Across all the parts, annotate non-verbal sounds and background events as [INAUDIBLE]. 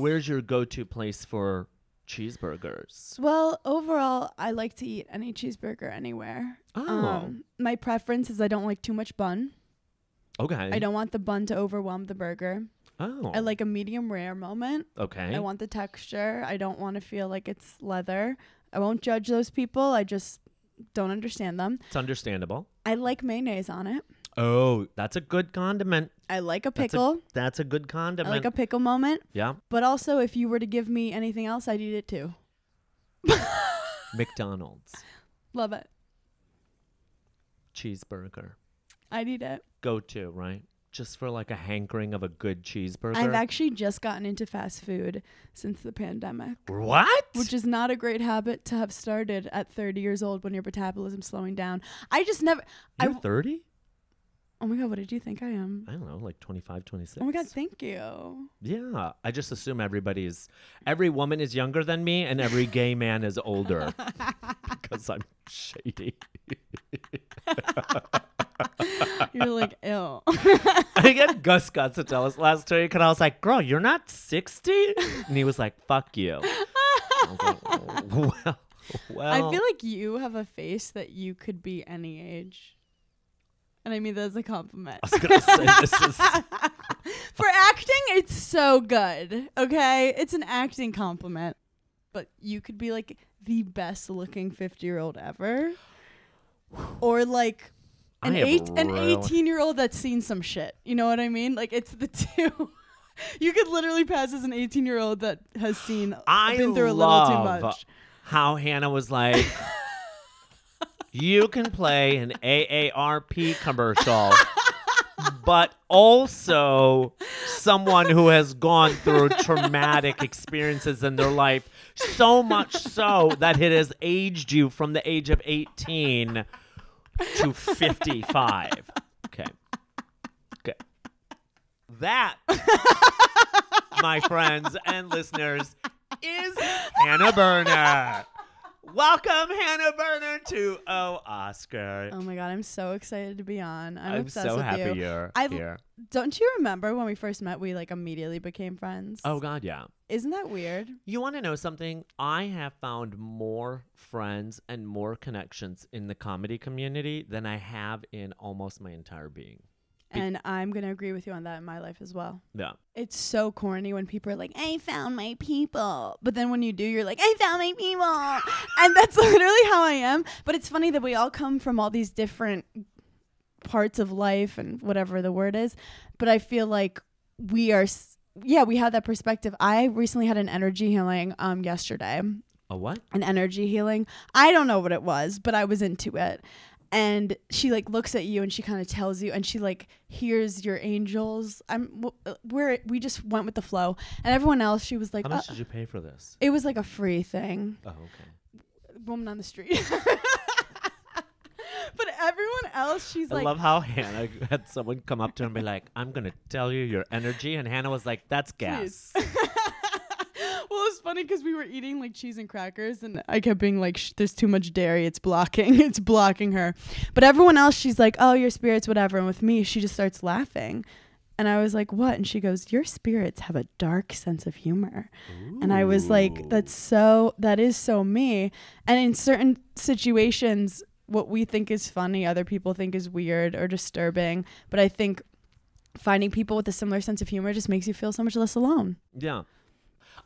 where's your go-to place for cheeseburgers? Well, overall, I like to eat any cheeseburger anywhere. Oh, Um, my preference is I don't like too much bun. okay. I don't want the bun to overwhelm the burger. Oh, I like a medium rare moment. Okay. I want the texture. I don't want to feel like it's leather. I won't judge those people. I just don't understand them. it's understandable. I like mayonnaise on it. Oh, that's a good condiment. I like a That's a pickle. That's a good I condiment. like a pickle moment. yeah. But also, if you were to give me anything else, I'd eat it too. [LAUGHS] McDonald's Love it. cheeseburger. I'd eat it. Go to, right? Just for like a hankering of a good cheeseburger. I've actually just gotten into fast food since the pandemic, what? which is not a great habit to have started at 30 years old when your metabolism's slowing down. I just never. I You're w- 30? Oh my god, what did you think I am? I don't know, like 25, 26. Oh my god, thank you. Yeah, I just assume everybody's every woman is younger than me and every gay man is older [LAUGHS] because I'm shady. You're like, [LAUGHS] ill. I get Gus got to tell us last week, and I was like, "Girl, you're not 60," and he was like, "Fuck you." I was like, "Oh, [LAUGHS] well, well. I feel like you have a face that you could be any age. And I mean that as a compliment. I was gonna say this is [LAUGHS] For acting, it's so good. Okay? It's an acting compliment. But you could be like the best looking 50 year old ever. Or like an eight an 18 year old that's seen some shit. You know what I mean? Like it's the [LAUGHS] two. you could literally pass as an 18 year old that has seen I been through a little too much. how Hannah was like, "You can play an AARP commercial." But also someone who has gone through traumatic experiences in their life, so much so that it has aged you from the age of 18 to 55. Okay. Okay. That, my friends and listeners, is Hannah Berner. Welcome, Hannah Berner, to Oh Oscar. Oh my god, I'm so excited to be on. I'm, I'm obsessed so with happy you. are I've- here. Don't you remember when we first met? We like immediately became friends. Oh God, yeah. isn't that weird? You want to know something? I have found more friends and more connections in the comedy community than I have in almost my entire being. And I'm gonna agree with you on that in my life as well. Yeah. It's so corny when people are like, "I found my people," but then when you do, you're like, "I found my people," and that's [LAUGHS] literally how I am. But it's funny that we all come from all these different parts of life and whatever the word is. But I feel like we are, s- yeah, we have that perspective. I recently had an energy healing um yesterday. A what? an energy healing. I don't know what it was, but I was into it. And she like looks at you and she kind of tells you and she like hears your angels. I'm uh, we're we just went with the flow. And everyone else she was like How much uh, did you pay for this? it was like a free thing. Oh, okay. Woman on the street. [LAUGHS] but everyone else she's I like love how Hannah had someone come up to her and be like, "I'm gonna tell you your energy," and Hannah was like, "That's gas." [LAUGHS] Well, it's funny because we were eating like cheese and crackers, and I kept being like, "There's too much dairy. It's blocking. [LAUGHS] It's blocking her." But everyone else, she's like, "Oh, your spirits, whatever." And with me, she just starts laughing, and I was like, "What?" And she goes, "Your spirits have a dark sense of humor." And I was like, "That's so. That is so me." And in certain situations. What we think is funny, other people think is weird or disturbing. But I think finding people with a similar sense of humor just makes you feel so much less alone. Yeah.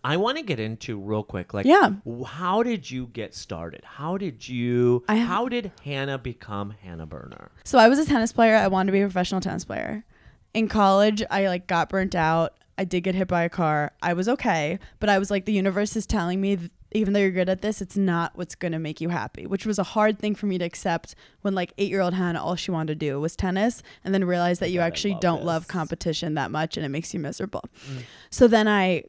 I want to get into real quick, like, Yeah. how did you get started? How did you? I ha- how did Hannah become Hannah Berner? So I was a tennis player. I wanted to be a professional tennis player. In college, I like got burnt out. I did get hit by a car. I was okay, but I was like the universe is telling me th- even though you're good at this, it's not what's going to make you happy, which was a hard thing for me to accept when like 8-year-old Hannah all she wanted to do was tennis and then realize that you God, actually love don't love competition that much and it makes you miserable. Mm. So then I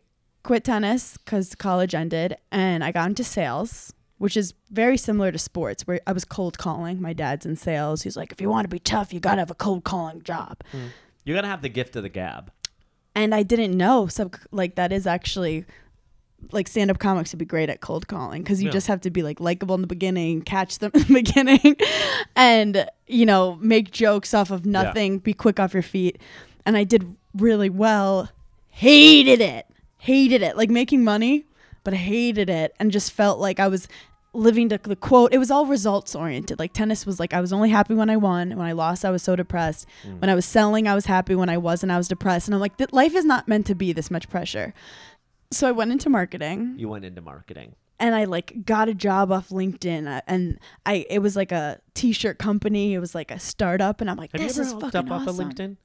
quit tennis cuz college ended and I got into sales which is very similar to sports where I was cold calling. My dad's in sales. He's like, if you want to be tough, you got to have a cold calling job. Hmm. You gotta have the gift of the gab. And I didn't know. So, like, that is actually like stand up comics would be great at cold calling because you Yeah. just have to be like likable in the beginning, catch them [LAUGHS] in the beginning, and, you know, make jokes off of nothing, be quick off your feet. And I did really well. Hated it. Hated it. Like making money, but hated it and just felt like I was living to the quote. It was all results oriented. Like tennis was like I was only happy when I won. When I lost, I was so depressed. Mm. When I was selling, I was happy. When I wasn't, I was depressed. And I'm like, life is not meant to be this much pressure. So I went into marketing You went into marketing. and I like got a job off LinkedIn uh, and I it was like a t-shirt company. It was like a startup and I'm like, Have this you is ever hooked fucking up off of awesome. LinkedIn?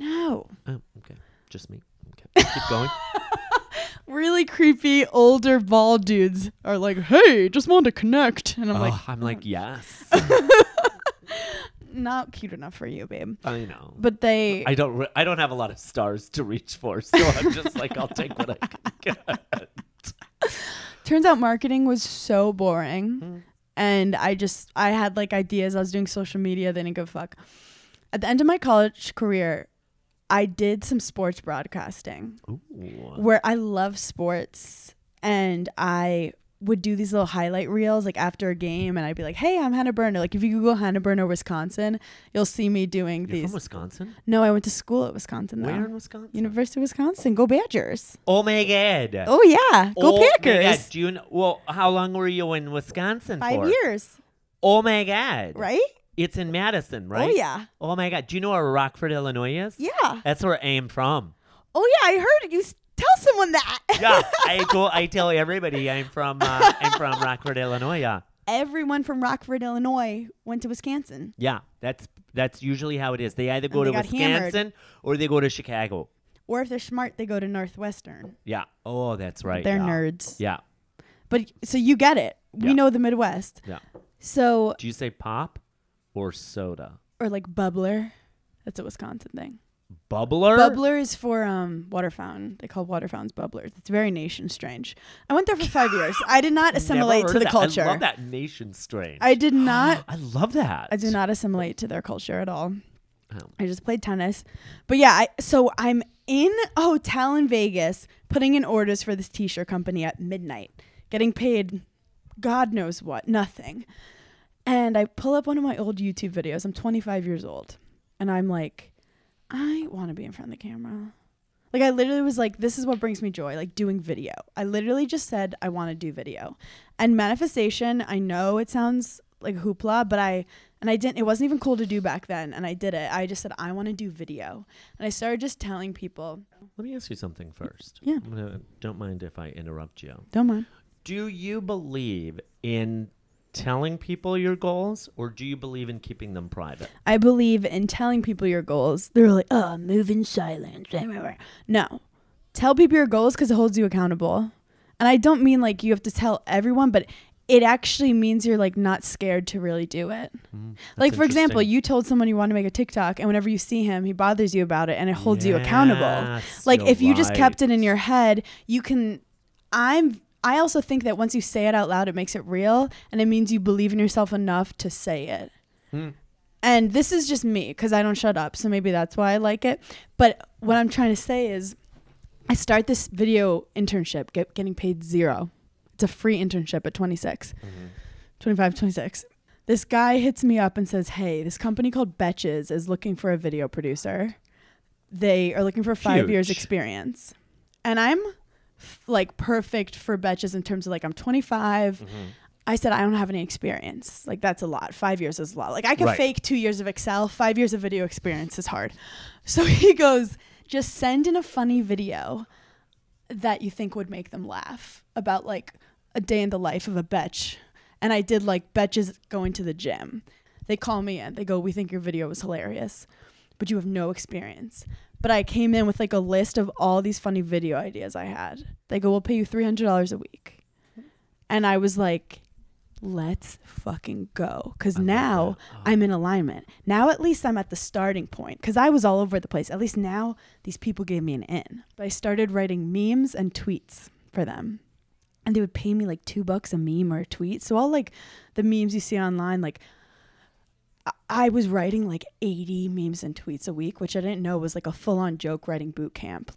No. Oh, okay. Just me. Okay. Keep going. [LAUGHS] Really creepy older bald dudes are like, "Hey, just want to connect." And I'm oh, like, I'm like, yes. [LAUGHS] not cute enough for you, babe. I know. But they I don't. Re- I don't have a lot of stars to reach for, so I'm just like, I'll take what I can get. turns out marketing was so boring. Mm. And I just I had like ideas. I was doing social media, they didn't give a fuck. At the end of my college career, I did some sports broadcasting. Ooh. where I love sports and I would do these little highlight reels like after a game and I'd be like, Hey, I'm Hannah Berner. Like if you Google Hannah Berner, Wisconsin, you'll see me doing You're these. from Wisconsin? no, I went to school at Wisconsin though. Where in Wisconsin? University of Wisconsin. Go Badgers. oh my god. Oh yeah. Go oh My Packers. god. Do you know, well, how long were you in Wisconsin Five for? years. Oh my god. Right? It's in Madison, right? Oh yeah. Oh my god. Do you know where Rockford, Illinois is? Yeah. That's where I'm from. Oh yeah, I heard. You tell someone that. [LAUGHS] Yeah, I [LAUGHS] go. I tell everybody I'm from. Uh, I'm from [LAUGHS] Rockford, Illinois. Yeah, Everyone from Rockford, Illinois went to Wisconsin. yeah. That's that's usually how it is. They either go And to they got hammered. Wisconsin or they go to Chicago. Or if they're smart, they go to Northwestern. Yeah. Oh, that's right. They're yeah. nerds. Yeah. But so you get it. We Yeah. know the Midwest. Yeah. So Do you say pop or soda? or like bubbler. That's a Wisconsin thing. Bubbler. Bubbler is for um water fountain. They call water fountains bubblers. It's very nation strange. I went there for five years. I did not assimilate to the that. culture. I love that nation strain. I did not. [GASPS] I love that. I did not assimilate to their culture at all. Oh. I just played tennis. But yeah, I so I'm in a hotel in Vegas putting in orders for this t-shirt company at midnight, getting paid God knows what, nothing. And I pull up one of my old YouTube videos. I'm 25 years old. And I'm like, I want to be in front of the camera. Like I literally was like, this is what brings me joy, like doing video. I literally just said I want to do video. And manifestation, I know it sounds like hoopla, but I and I didn't it wasn't even cool to do back then and I did it. I just said I want to do video. And I started just telling people, Let me ask you something first. Yeah. Gonna, don't mind if I interrupt you. don't mind. Do you believe in telling people your goals, or do you believe in keeping them private? I believe in telling people your goals. They're like, oh, move in silence. No. Tell people your goals because it holds you accountable. And I don't mean like you have to tell everyone, but it actually means you're like not scared to really do it. Hmm, like, for example, you told someone you want to make a TikTok, and whenever you see him, he bothers you about it and it holds you accountable. Like, if you just kept it in your head, you can. I'm. I also think that once you say it out loud, it makes it real and it means you believe in yourself enough to say it. Hmm. And this is just me because I don't shut up. So maybe that's why I like it. But what I'm trying to say is I start this video internship, get, getting paid zero. It's a free internship at 26, 25, 26. This guy hits me up and says, Hey, this company called Betches is looking for a video producer. They are looking for five years experience. And I'm f- like perfect for Betches in terms of like I'm 25. Mm-hmm. I said I don't have any experience. Like that's a lot. Five years is a lot. Like I could Right. fake two years of Excel. Five years of video experience is hard. [LAUGHS] So he goes, just send in a funny video that you think would make them laugh about like a day in the life of a betch. And I did like betches going to the gym. They call me in. They go, "We think your video was hilarious, but you have no experience." But I came in with like a list of all these funny video ideas I had. They go, "We'll pay you three hundred dollars a week," and I was like, "Let's fucking go!" Because now. Oh. I'm in alignment. Now at least I'm at the starting point. Because I was all over the place. At least now these people gave me an in. But I started writing memes and tweets for them. And they would pay me like two bucks a meme or a tweet. So all like the memes you see online, like I- was writing like 80 memes and tweets a week, which I didn't know was like a full on joke writing boot camp.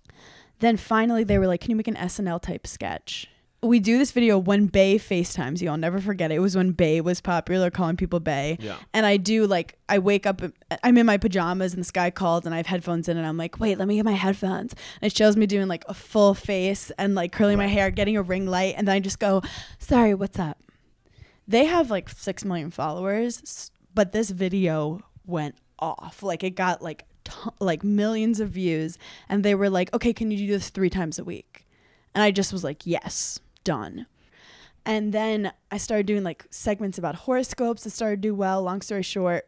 Then finally they were like, Can you make an SNL type sketch? we do this video when Bay FaceTimes you. I'll never forget it. It was when Bay was popular, calling people Bay. Yeah. And I do like I wake up, I'm in my pajamas, and this guy called, and I have headphones in, and I'm like, wait, let me get my headphones. And it shows me doing like a full face and like curling my hair, getting a ring light, and then I just go, sorry, what's up? They have like six million followers, but this video went off. Like it got like to- like millions of views, and they were like, okay, can you do this three times a week? And I just was like, yes, done. And then I started doing like segments about horoscopes. It started to do well. Long story short,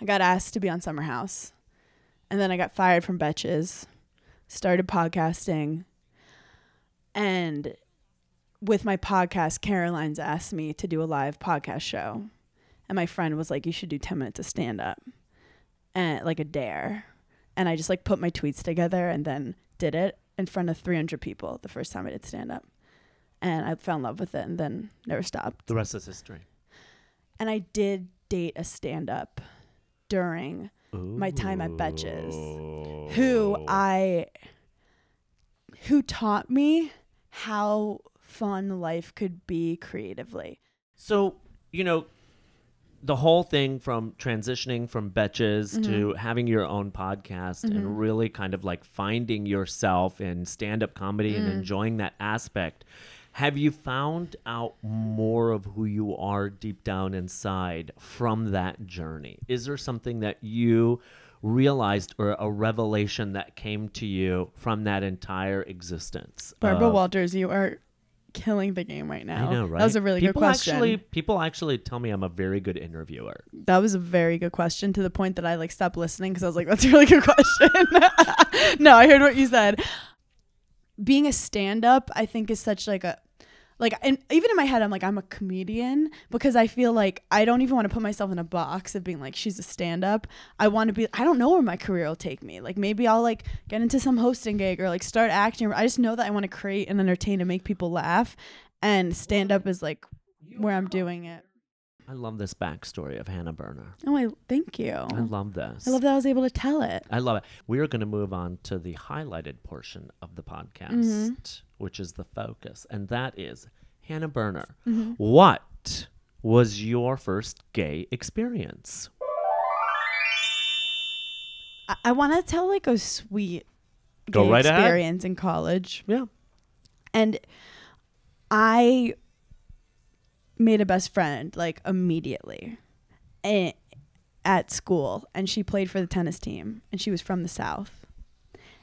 I got asked to be on Summer House. And then I got fired from Betches, started podcasting. And with my podcast, Caroline's asked me to do a live podcast show. And my friend was like, You should do 10 minutes of stand up and like a dare. And I just like put my tweets together and then did it in front of 300 people the first time I did stand up. And I fell in love with it and then never stopped. The rest is history. And I did date a stand up during My time at Betches, who I who taught me how fun life could be creatively. So, you know, the whole thing from transitioning from Betches to mm-hmm. having your own podcast and mm-hmm. really kind of like finding yourself in stand up comedy and mm. enjoying that aspect. Have you found out more of who you are deep down inside from that journey? Is there something that you realized or a revelation that came to you from that entire existence? Barbara of- Walters, you are killing the game right now. I know, right? That was a really people good question. Actually, people actually tell me I'm a very good interviewer. that was a very good question to the point that I like stopped listening because I was like, that's a really good [LAUGHS] question. [LAUGHS] no, I heard what you said. Being a stand up, I think is such like a like and even in my head I'm like I'm a comedian because I feel like I don't even want to put myself in a box of being like she's a stand up. I want to be I don't know where my career will take me. Like maybe I'll like get into some hosting gig or like start acting. I just know that I want to create and entertain and make people laugh and stand up is like where I'm doing it. I love this backstory of Hannah Berner. Oh, I thank you. I love this. I love that I was able to tell it. I love it. We are going to move on to the highlighted portion of the podcast, Mm-hmm. which is the focus, and that is Hannah Berner. Mm-hmm. What was your first gay experience? I, I want to tell like a sweet Go gay right ahead. experience in college, Yeah. and I made a best friend like immediately, at school, and she played for the tennis team, and she was from the south,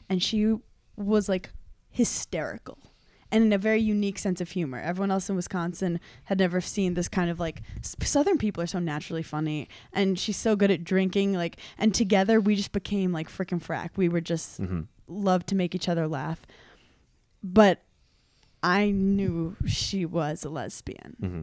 and she was like hysterical. And in a very unique sense of humor. Everyone else in Wisconsin had never seen this kind of like Southern people are so naturally funny, and she's so good at drinking. Like, and together we just became like freaking frack. We were just Mm-hmm. loved to make each other laugh. But I knew she was a lesbian. Mm-hmm.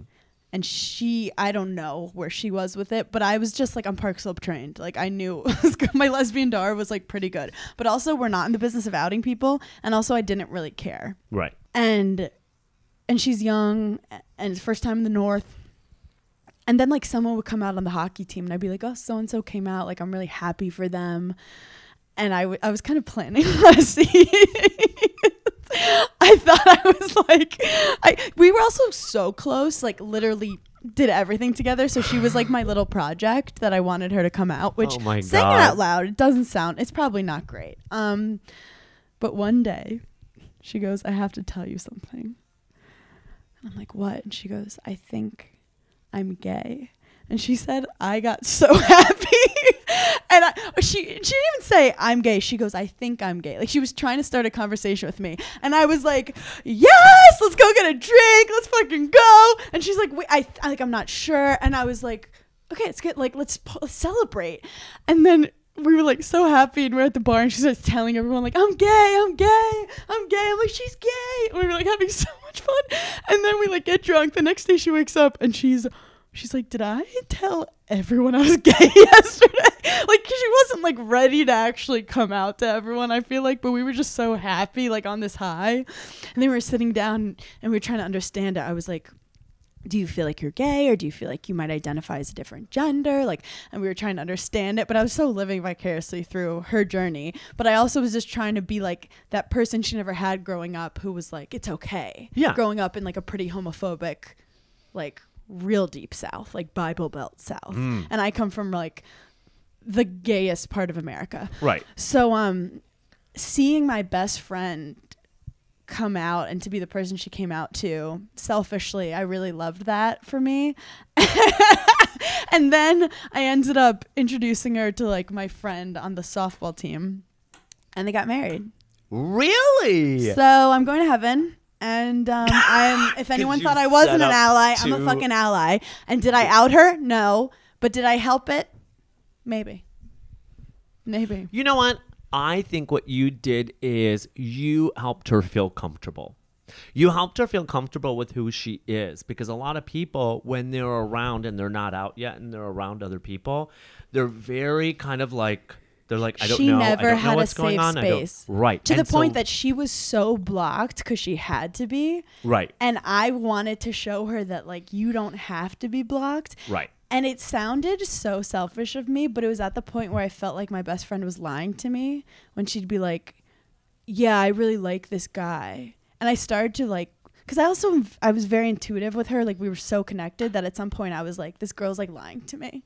And she, I don't know where she was with it, but I was just like, I'm Park Slope trained. Like, I knew [LAUGHS] my lesbian dar was like pretty good. But also, we're not in the business of outing people. And also, I didn't really care. Right. And, and she's young and it's first time in the North. And then, like, someone would come out on the hockey team and I'd be like, oh, so and so came out. Like, I'm really happy for them. And I, w- I was kind of planning [LAUGHS] last [LAUGHS] I thought I was like, I we were also so close, like literally did everything together. So she was like my little project that I wanted her to come out. Which Oh my saying God. it out loud, it doesn't sound. It's probably not great. Um, but one day, she goes, "I have to tell you something." And I'm like, "What?" And she goes, "I think I'm gay." And she said, I got so [LAUGHS] happy. And I, she, she didn't even say, I'm gay. She goes, I think I'm gay. Like she was trying to start a conversation with me. And I was like, yes, let's go get a drink. Let's fucking go. And she's like, wait, I, I like, I'm not sure. And I was like, okay, let's get like, let's, let's celebrate. And then we were like so happy and we're at the bar and she starts telling everyone like I'm gay, I'm gay, I'm gay. I'm like she's gay. And we were like having [LAUGHS] so much fun. And then we like get drunk. The next day she wakes up and she's she's like, "Did I tell everyone I was [LAUGHS] gay yesterday?" like 'cause she wasn't like ready to actually come out to everyone. I feel like, but we were just so happy like on this high. And then we were sitting down and we were trying to understand it. I was like, do you feel like you're gay or do you feel like you might identify as a different gender like and we were trying to understand it but i was so living vicariously through her journey but i also was just trying to be like that person she never had growing up who was like it's okay Yeah. growing up in like a pretty homophobic like real deep south like bible belt south Mm. and i come from like the gayest part of america Right. so um seeing my best friend come out and to be the person she came out to selfishly i really loved that for me [LAUGHS] and then i ended up introducing her to like my friend on the softball team and they got married Really? so i'm going to heaven and um, I'm. [SIGHS] If anyone thought I wasn't an ally, I'm a fucking ally. And did I out her? No. But did I help it? Maybe. Maybe. You know what? I think what you did is you helped her feel comfortable. You helped her feel comfortable with who she is because a lot of people, when they're around and they're not out yet and they're around other people, they're very kind of like, they're like, I don't she know. never I don't had know a going safe on. Space. right. To the And point that she was so blocked because she had to be. Right. And I wanted to show her that, like, you don't have to be blocked. Right. And it sounded so selfish of me, but it was at the point where I felt like my best friend was lying to me when she'd be like, "Yeah, I really like this guy." And I started to like cuz I also I was very intuitive with her, like we were so connected that at some point I was like this girl's like lying to me.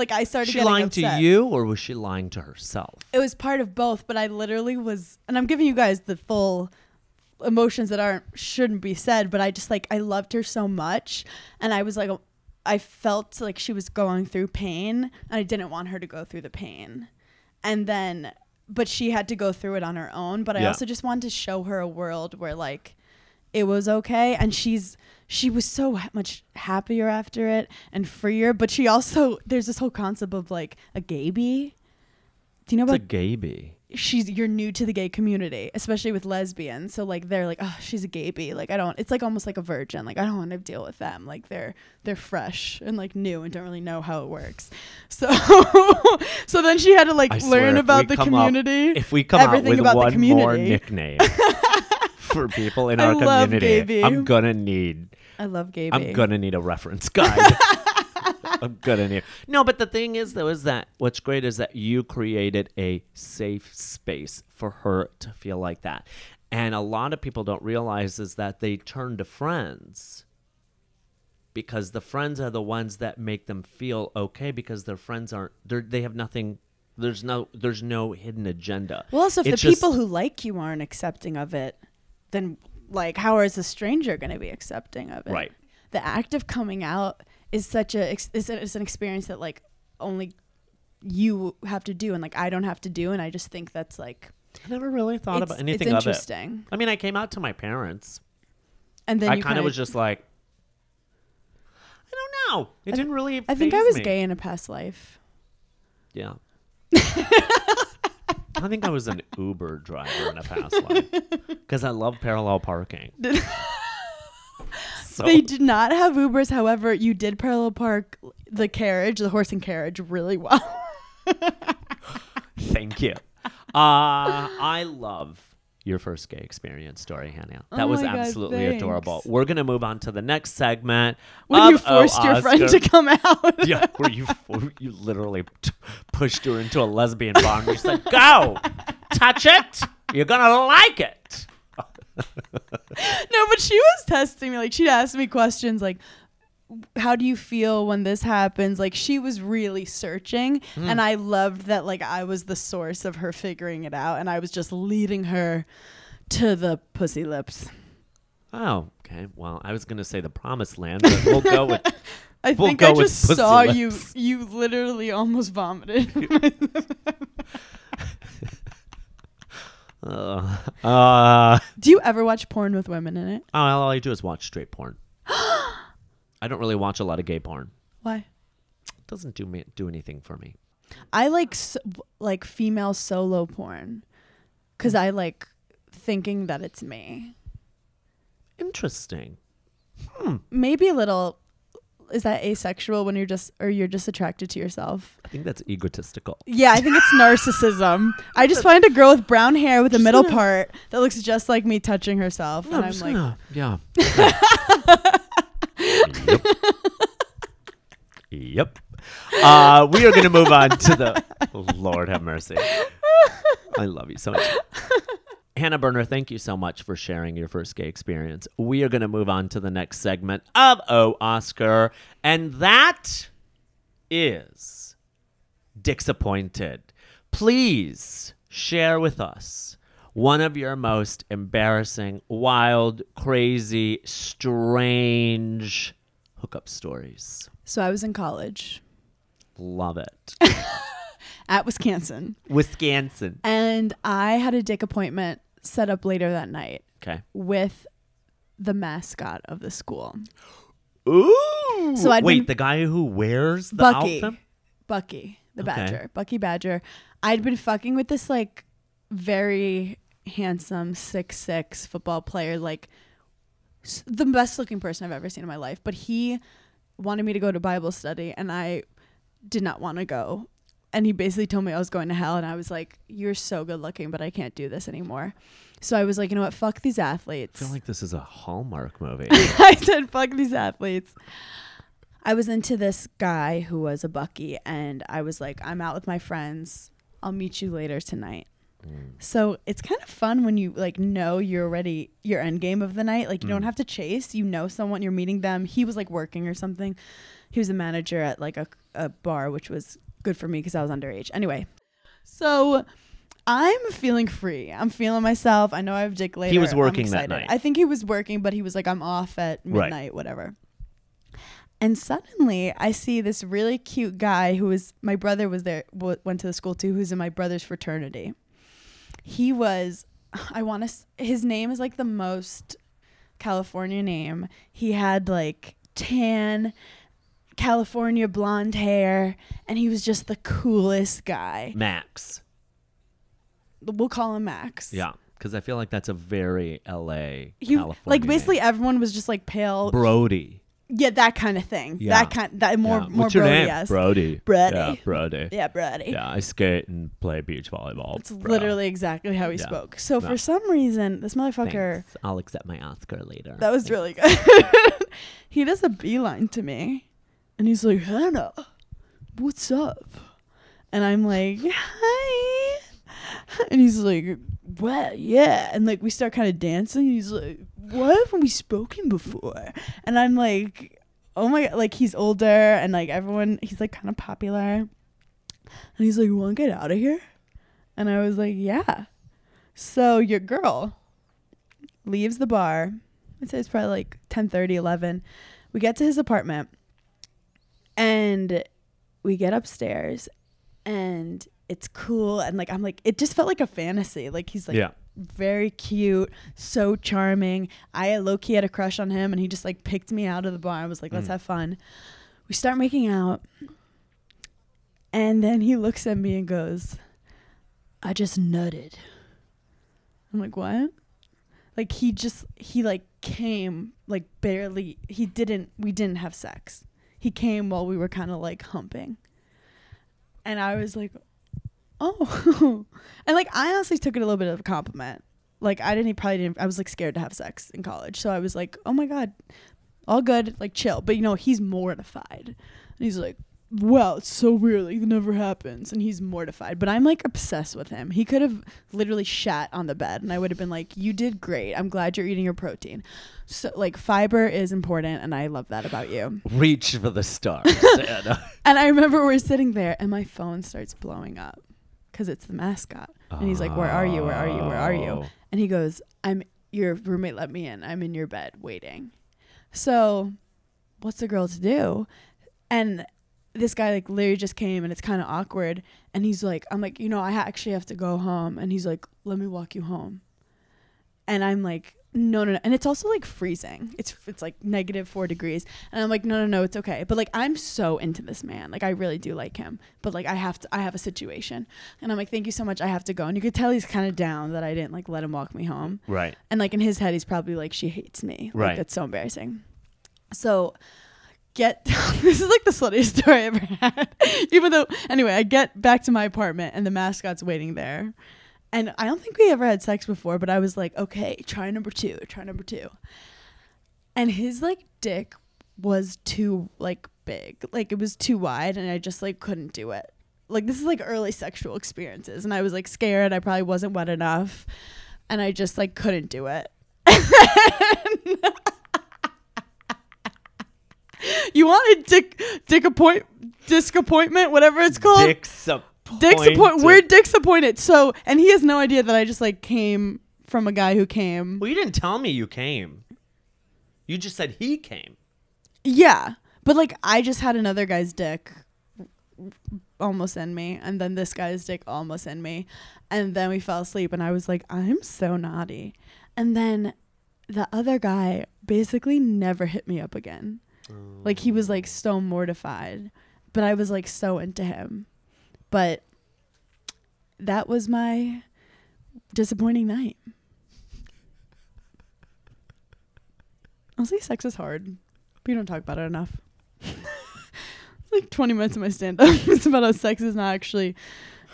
Like I started getting upset. she lying upset. to you or was she lying to herself? It was part of both, but I literally was and I'm giving you guys the full emotions that aren't shouldn't be said, but I just like I loved her so much and I was like I felt like she was going through pain and I didn't want her to go through the pain. And then but she had to go through it on her own, but I Yeah. also just wanted to show her a world where like it was okay and she's she was so much happier after it and freer, but she also there's this whole concept of like a gaby. Do you know It's about a gay bee. she's you're new to the gay community, especially with lesbians. So like they're like, oh, she's a gay bee. Like I don't. It's like almost like a virgin. Like I don't want to deal with them. Like they're they're fresh and like new and don't really know how it works. [LAUGHS] So so then she had to like I learn about the come up- community. If we come everything out with about the one more nickname [LAUGHS] for people in I our community, gay bee. I'm gonna need I love gay I'm gonna need a reference guide. [LAUGHS] I'm gonna need. No, but the thing is, though, is that what's great is that you created a safe space for her to feel like that, and a lot of people don't realize is that they turn to friends because the friends are the ones that make them feel okay because their friends aren't. They they have nothing. There's no. There's no hidden agenda. Well, also if It's the just- people who like you aren't accepting of it, then like how is a stranger going to be accepting of it? Right. The act of coming out is such a is, is an experience that like only you have to do and like I don't have to do and I just think that's like I never really thought about anything it's of it. interesting. I mean, I came out to my parents. And then I you kind of was just like, I don't know. It didn't really. I think I was me. gay in a past life. Yeah. [LAUGHS] I think I was an Uber driver in a past life because I love parallel parking. [LAUGHS] so They did not have Ubers, however, you did parallel park the carriage, the horse and carriage really well. [LAUGHS] thank you. Uh, I love your first gay experience story, Hannah. Oh that Oh was my God, absolutely adorable. We're gonna move on to the next segment. when you forced Oh, your friend to come out. [LAUGHS] yeah, where you [LAUGHS] you literally t- pushed her into a lesbian bar and you said, "Go, touch it. You're gonna like it." [LAUGHS] no, but she was testing me. Like she'd ask me questions like how do you feel when this happens? Like she was really searching Hmm. and I loved that like I was the source of her figuring it out and I was just leading her to the pussy lips. Oh, okay. Well, I was gonna say the promised land, but we'll go with. [LAUGHS] I We'll think I just saw lips. you you literally almost vomited. Uh, [LAUGHS] uh, do you ever watch porn with women in it? Oh, all I do is watch straight porn. [GASPS] [GASPS] I don't really watch a lot of gay porn. Why? It doesn't do me do anything for me. I like like female solo porn cuz I like thinking that it's me. Interesting. Hmm. maybe a little is that asexual when you're just or you're just attracted to yourself I think that's egotistical. yeah i think it's narcissism i just find a girl with brown hair with a middle gonna- part that looks just like me touching herself and i'm just like gonna- yeah. okay. [LAUGHS] Yep. yep. Uh, we are going to move on to the Lord have mercy. I love you so much. Hannah Berner, thank you so much for sharing your first gay experience. We are going to move on to the next segment of Oh Oscar, and that is Disappointed. Please share with us one of your most embarrassing, wild, crazy, strange hookup stories. So I was in college Love it. [LAUGHS] at Wisconsin, Wisconsin. and I had a dick appointment set up later that night Okay. with the mascot of the school, Ooh. So I'd wait, been- the guy who wears the Bucky. outfit. Bucky, the Okay. Badger, Bucky Badger. I'd been fucking with this like very handsome six six football player, like s- the best looking person I've ever seen in my life. But he wanted me to go to Bible study, and I did not want to go. And he basically told me I was going to hell, and I was like, "You're so good looking, but I can't do this anymore." So I was like, "You know what? Fuck these athletes. I athletes." feel like this is a Hallmark movie. [LAUGHS] I said, fuck these athletes. I was into this guy who was a Bucky, and I was like, I'm out with my friends. I'll meet you later tonight. Mm. So it's kind of fun when you like know you're already your end game of the night. Like you don't Mm. have to chase. You know someone. You're meeting them. He was like working or something. He was a manager at like a, a bar, which was good for me because I was underage. Anyway, so I'm feeling free. I'm feeling myself. I know I have dick later. He was working that night. I think he was working, but he was like, I'm off at Right. midnight, whatever. And suddenly, I see this really cute guy who was my brother was there, w- went to the school too, who's in my brother's fraternity. He was, I want to, his name is like the most California name. He had like tan, California blonde hair, and he was just the coolest guy. Max. We'll call him Max. Yeah, because I feel like that's a very L.A. He, California like name. basically everyone was just like pale. Brody. Yeah, that kind of thing. Yeah. That kind that more Yeah. more What's your name? Brody-esque. Brody. Brody. Yeah, Brody. Yeah, Brody. Yeah, I skate and play beach volleyball. It's bro. literally exactly how he Yeah. spoke. So No. for some reason, this motherfucker Thanks. I'll accept my Oscar later. that was really good. [LAUGHS] he does a beeline to me, and he's like, "Hannah, what's up?" And I'm like, "Hi," [LAUGHS] and he's like, "Well, yeah," and like we start kind of dancing. He's like, "What haven't we spoken before?" And I'm like, "Oh my!" god, Like he's older, and like everyone, he's like kind of popular, and he's like, "You want to get out of here?" And I was like, "Yeah." So your girl leaves the bar. I'd say it's probably like 10 11. We get to his apartment and we get upstairs and it's cool. And like, I'm like, it just felt like a fantasy. Like, he's like yeah. Very cute, so charming. I low key had a crush on him and he just like picked me out of the bar. I was like, let's Mm. have fun. We start making out. And then he looks at me and goes, I just nutted. I'm like, what? Like he just he like came like barely he didn't we didn't have sex. He came while we were kind of like humping. And I was like, "Oh." [LAUGHS] and like I honestly took it a little bit of a compliment. Like I didn't probably didn't I was like scared to have sex in college. So I was like, "Oh my god. All good, like chill." But you know, he's mortified. And he's like, well, it's so weird. Like, it never happens. And he's mortified. But I'm like obsessed with him. He could have literally shat on the bed, and I would have been like, You did great. I'm glad you're eating your protein. So, like, fiber is important, and I love that about you. Reach for the stars. [LAUGHS] And I remember we're sitting there, and my phone starts blowing up because it's the mascot. And he's like, Where are you? Where are you? Where are you? Oh. And he goes, I'm your roommate let me in. I'm in your bed waiting. So what's the girl to do? And this guy like literally just came and it's kind of awkward. And he's like, I'm like, you know, I ha- actually have to go home. And he's like, let me walk you home. And I'm like, no, no, no. And it's also like freezing. It's it's like negative four degrees. And I'm like, no, no, no, it's okay. But like I'm so into this man. Like I really do like him. But like I have to I have a situation. And I'm like, thank you so much. I have to go. And you could tell he's kind of down that I didn't like let him walk me home. Right. And like in his head, he's probably like, she hates me. Like, Right. That's so embarrassing. So get [LAUGHS] this is like the sluttiest [LAUGHS] story I ever had. Even though anyway, I get back to my apartment and the mascot's waiting there. And I don't think we ever had sex before, but I was like, okay, try number two, try number two. And his like dick was too like big. Like it was too wide and I just like couldn't do it. Like this is like early sexual experiences and I was like scared I probably wasn't wet enough and I just like couldn't do it. [LAUGHS] you wanted dick dick appoint disappointment, whatever it's called. Disappointed. Dick's appoint. We're Dick's appointed. So, and he has no idea that I just like came from a guy who came. Well, you didn't tell me you came. You just said he came. Yeah, but like I just had another guy's dick almost in me, and then this guy's dick almost in me, and then we fell asleep, and I was like, I'm so naughty, and then the other guy basically never hit me up again. Like he was like so mortified, but I was like so into him. But that was my disappointing night. Honestly, sex is hard. But we don't talk about it enough. [LAUGHS] it's like 20 minutes of my stand up. [LAUGHS] it's about how sex is not actually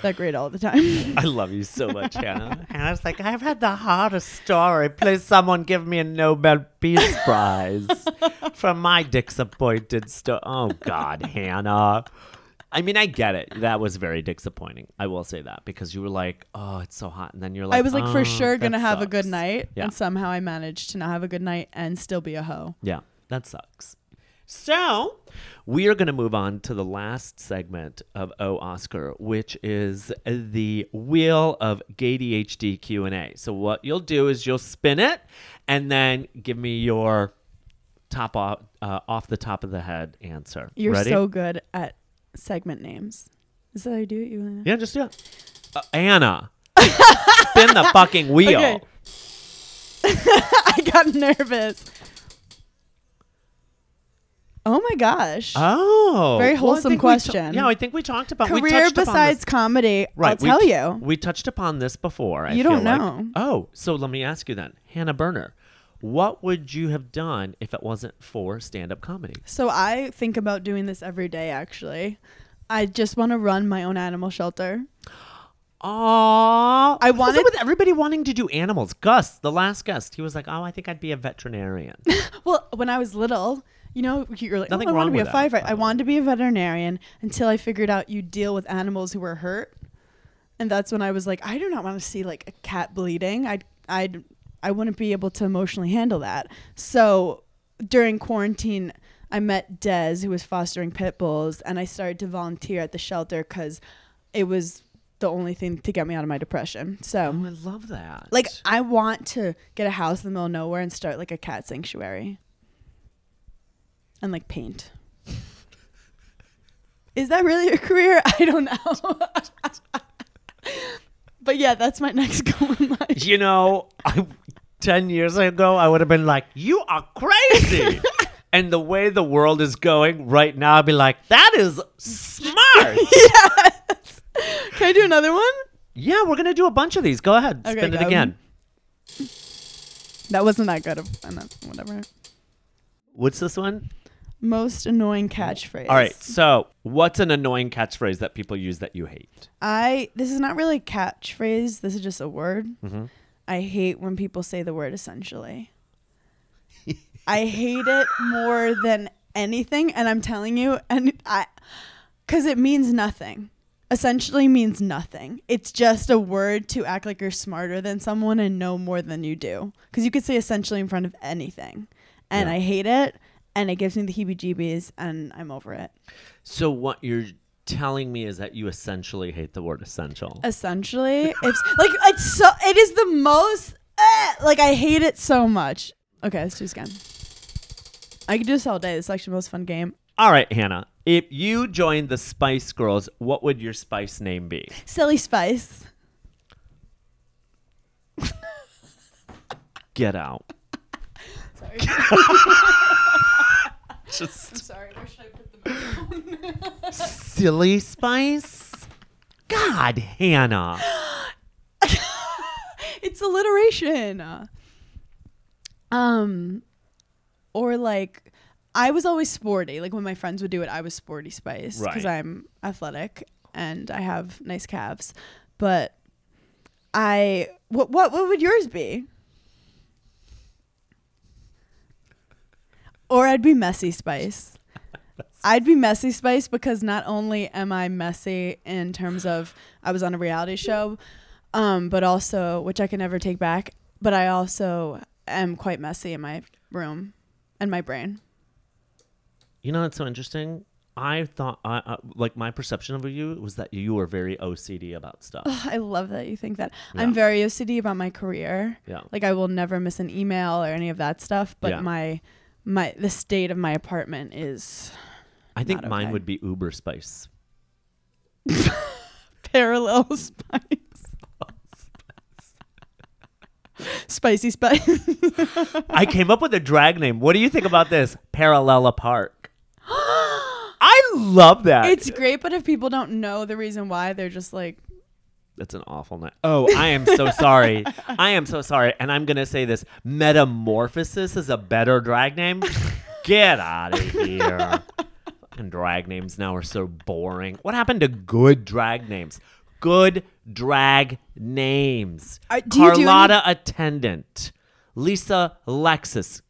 that great all the time. I love you so much, [LAUGHS] Hannah. Hannah's like, I've had the hardest story. Please, someone give me a Nobel Peace Prize from my disappointed story. Oh, God, Hannah. I mean, I get it. That was very disappointing. I will say that because you were like, "Oh, it's so hot," and then you're like, I was like "Oh, for sure gonna have a good night, Yeah. and somehow I managed to not have a good night and still be a hoe. Yeah, that sucks. So, we are going to move on to the last segment of O Oscar, which is the wheel of GADHD Q&A. So what you'll do is you'll spin it and then give me your top off, uh, off the top of the head answer. You're Ready? so good at segment names. Is that how you do it? You Yeah, just do it. Uh, Anna, spin the fucking [LAUGHS] wheel. Okay. [LAUGHS] I got nervous. Oh my gosh. Oh, Very wholesome think we ta- question. yeah, I think we talked about we Career touched upon this. besides comedy. Right, I'll tell t- you. We touched upon this before. I You don't feel like. know. Oh, so let me ask you then, Hannah Berner, what would you have done if it wasn't for stand-up comedy? So I think about doing this every day actually. I just want to run my own animal shelter. Aww. I wanted- with everybody wanting to do animals. Gus, the last guest, he was like, "Oh, I think I'd be a veterinarian." [LAUGHS] Well, when I was little, you know, you're like, Nothing oh, I want to be a firefighter. I wanted to be a veterinarian until I figured out you deal with animals who were hurt, and that's when I was like, I do not want to see like a cat bleeding. I'd I I wouldn't be able to emotionally handle that. So during quarantine, I met Des, who was fostering pit bulls, and I started to volunteer at the shelter because it was the only thing to get me out of my depression. So. oh, I love that. Like I want to get a house in the middle of nowhere and start like a cat sanctuary. And like paint. [LAUGHS] Is that really a career? [LAUGHS] I don't know. [LAUGHS] but yeah, that's my [LAUGHS] next goal in life. you know, I, 10 years ago, I would have been like, you are crazy. [LAUGHS] and the way the world is going right now, I'd be like, that is smart. [LAUGHS] yes. Can I do another one? yeah, we're going to do a bunch of these. Go ahead. Okay, Spin it again. That wasn't that good of whatever. What's this one? Most annoying catchphrase. All right. So, what's an annoying catchphrase that people use that you hate? I this is not really a catchphrase. This is just a word. Mhm. I hate when people say the word essentially. [LAUGHS] I hate it more than anything, and I'm telling you, and I, because it means nothing. Essentially means nothing. It's just a word to act like you're smarter than someone and know more than you do. Because you could say essentially in front of anything, and Yeah. I hate it, and it gives me the heebie-jeebies, and I'm over it. So, what you're telling me is that you essentially hate the word essential. essentially it's like it's so it is the most eh, like i hate it so much okay let's do this again i could do this all day this is actually the most fun game All right, Hannah. If you joined the Spice Girls, what would your spice name be? silly spice Get out. [LAUGHS] sorry [LAUGHS] Just I'm sorry where should i put the microphone silly spice? God, Hannah. [LAUGHS] it's alliteration um or like i was always sporty like when my friends would do it i was sporty spice because Right. i'm athletic and i have nice calves but i what what what would yours be or I'd be Messy Spice. I'd be Messy Spice because not only am I messy in terms of I was on a reality show, um, but also which I can never take back. But I also am quite messy in my room and my brain. You know, it's so interesting. I thought, I uh, like, my perception of you was that you were very OCD about stuff. Ugh, I love that you think that. Yeah. I'm very OCD about my career. Yeah. Like I will never miss an email or any of that stuff. But Yeah. my my the state of my apartment is I think mine would be Uber Spice. [LAUGHS] parallel spice. Spicy spice. I came up with a drag name. What do you think about this? Parallella Park. [GASPS] I love that. it's great, but if people don't know the reason why, they're just like, That's an awful name. Oh, I am so sorry. [LAUGHS] I am so sorry. And I'm going to say this Metamorphosis is a better drag name. Get out of here. Fucking drag names now are so boring. What happened to good drag names? Good drag names. Are- do you do Carlotta Attendant. Lisa Lexus.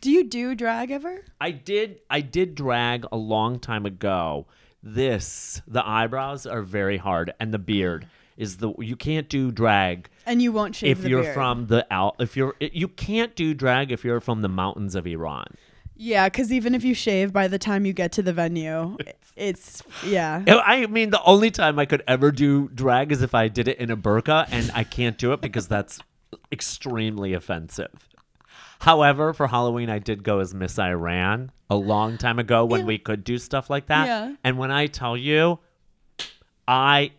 "Do you do drag ever?" I did I did drag a long time ago. This the eyebrows are very hard and the beard is the you can't do drag And you won't shave if you're beard. from the out if you're you can't do drag if you're from the mountains of Iran. yeah, because even if you shave, by the time you get to the venue, it's yeah. Oh, I mean the only time I could ever do drag is if I did it in a burqa and I can't do it because that's extremely offensive. However, for Halloween I did go as Miss Iran a long time ago when Yeah. we could do stuff like that. Yeah. And when I tell you I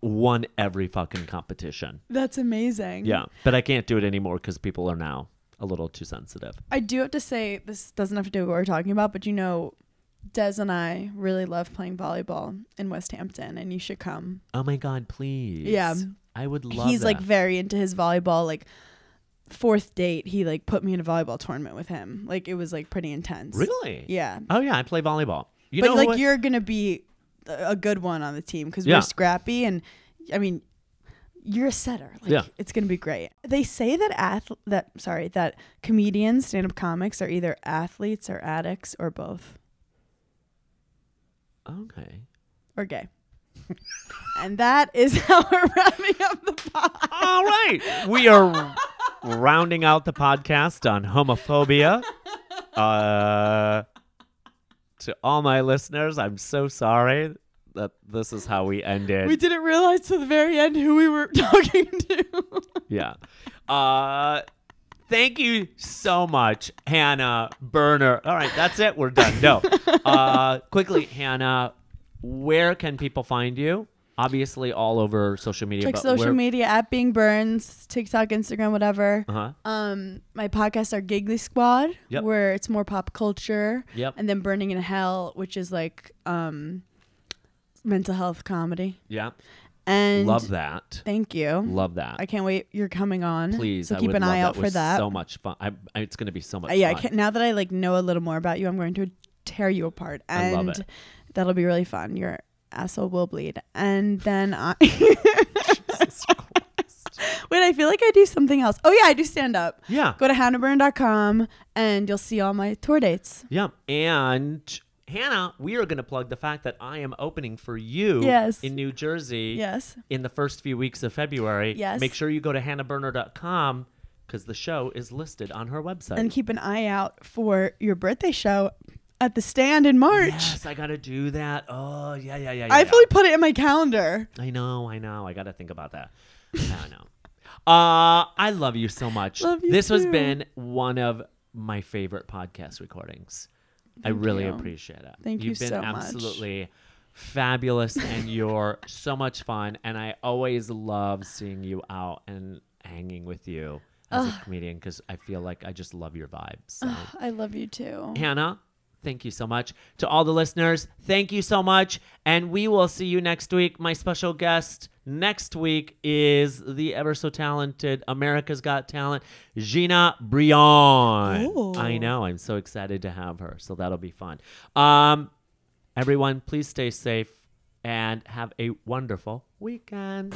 won every fucking competition. That's amazing. Yeah, but I can't do it anymore cuz people are now a little too sensitive. I do have to say this doesn't have to do with what we're talking about, but you know, Des and I really love playing volleyball in West Hampton, and you should come. Oh my god, please. Yeah. I would love He's like very into his volleyball. Like fourth date, he like put me in a volleyball tournament with him. Like it was like pretty intense. Really? Yeah. Oh yeah, I play volleyball. You but know like what? you're gonna be a good one on the team because Yeah. we're scrappy and I mean you're a setter. Like Yeah. it's gonna be great. They say that ath that sorry that comedians, stand up comics are either athletes or addicts or both Okay. or gay. [LAUGHS] and that is [LAUGHS] how we're wrapping up the pod. All right. We are rounding out the podcast on homophobia. [LAUGHS] Uh, to all my listeners, I'm so sorry that this is how we ended. We didn't realize to the very end who we were [LAUGHS] talking to. yeah. Uh, thank you so much, Hannah Berner. All right, that's it. We're done. No. [LAUGHS] Uh, quickly, Hannah, where can people find you? Obviously, all over social media. Check but social media at Being Bernz, TikTok, Instagram, whatever. Uh-huh. Um, my podcasts are Giggly Squad, Yep. where it's more pop culture, Yep. and then Berning in Hell, which is like um, mental health comedy. Yeah. And Love that. Thank you. Love that. I can't wait. You're coming on. Please, so I keep an love eye out It for that. So much fun. I, I, it's going to be so much Uh, yeah, now that I like know a little more about you, I'm going to tear you apart, I and love it. that'll be really fun. Your asshole will bleed, and then I. [LAUGHS] [LAUGHS] Wait, I feel like I do something else. Oh yeah, I do stand up. yeah. Go to hannahburn.com and you'll see all my tour dates. Yeah. And Hannah, we are going to plug the fact that I am opening for you Yes. in New Jersey Yes. in the first few weeks of February. Yes. Make sure you go to hannahberner.com because the show is listed on her website. And keep an eye out for your birthday show at the stand in March. Yes, I got to do that. Oh, yeah, yeah, yeah. yeah I yeah. fully put it in my calendar. I know, I know. I got to think about that. I know. [LAUGHS] Uh, I love you so much. Love you this has been one of my favorite podcast recordings. I really you. appreciate it. Thank you You've been so much. absolutely fabulous and you're [LAUGHS] so much fun and I always love seeing you out and hanging with you as a comedian because I feel like I just love your vibes. So. I love you too. Hannah, thank you so much. To all the listeners, thank you so much. And we will see you next week. My special guest next week is the ever so talented America's Got Talent, Gina Brillon. Ooh. I know. I'm so excited to have her. So that'll be fun. Um, everyone, please stay safe and have a wonderful weekend.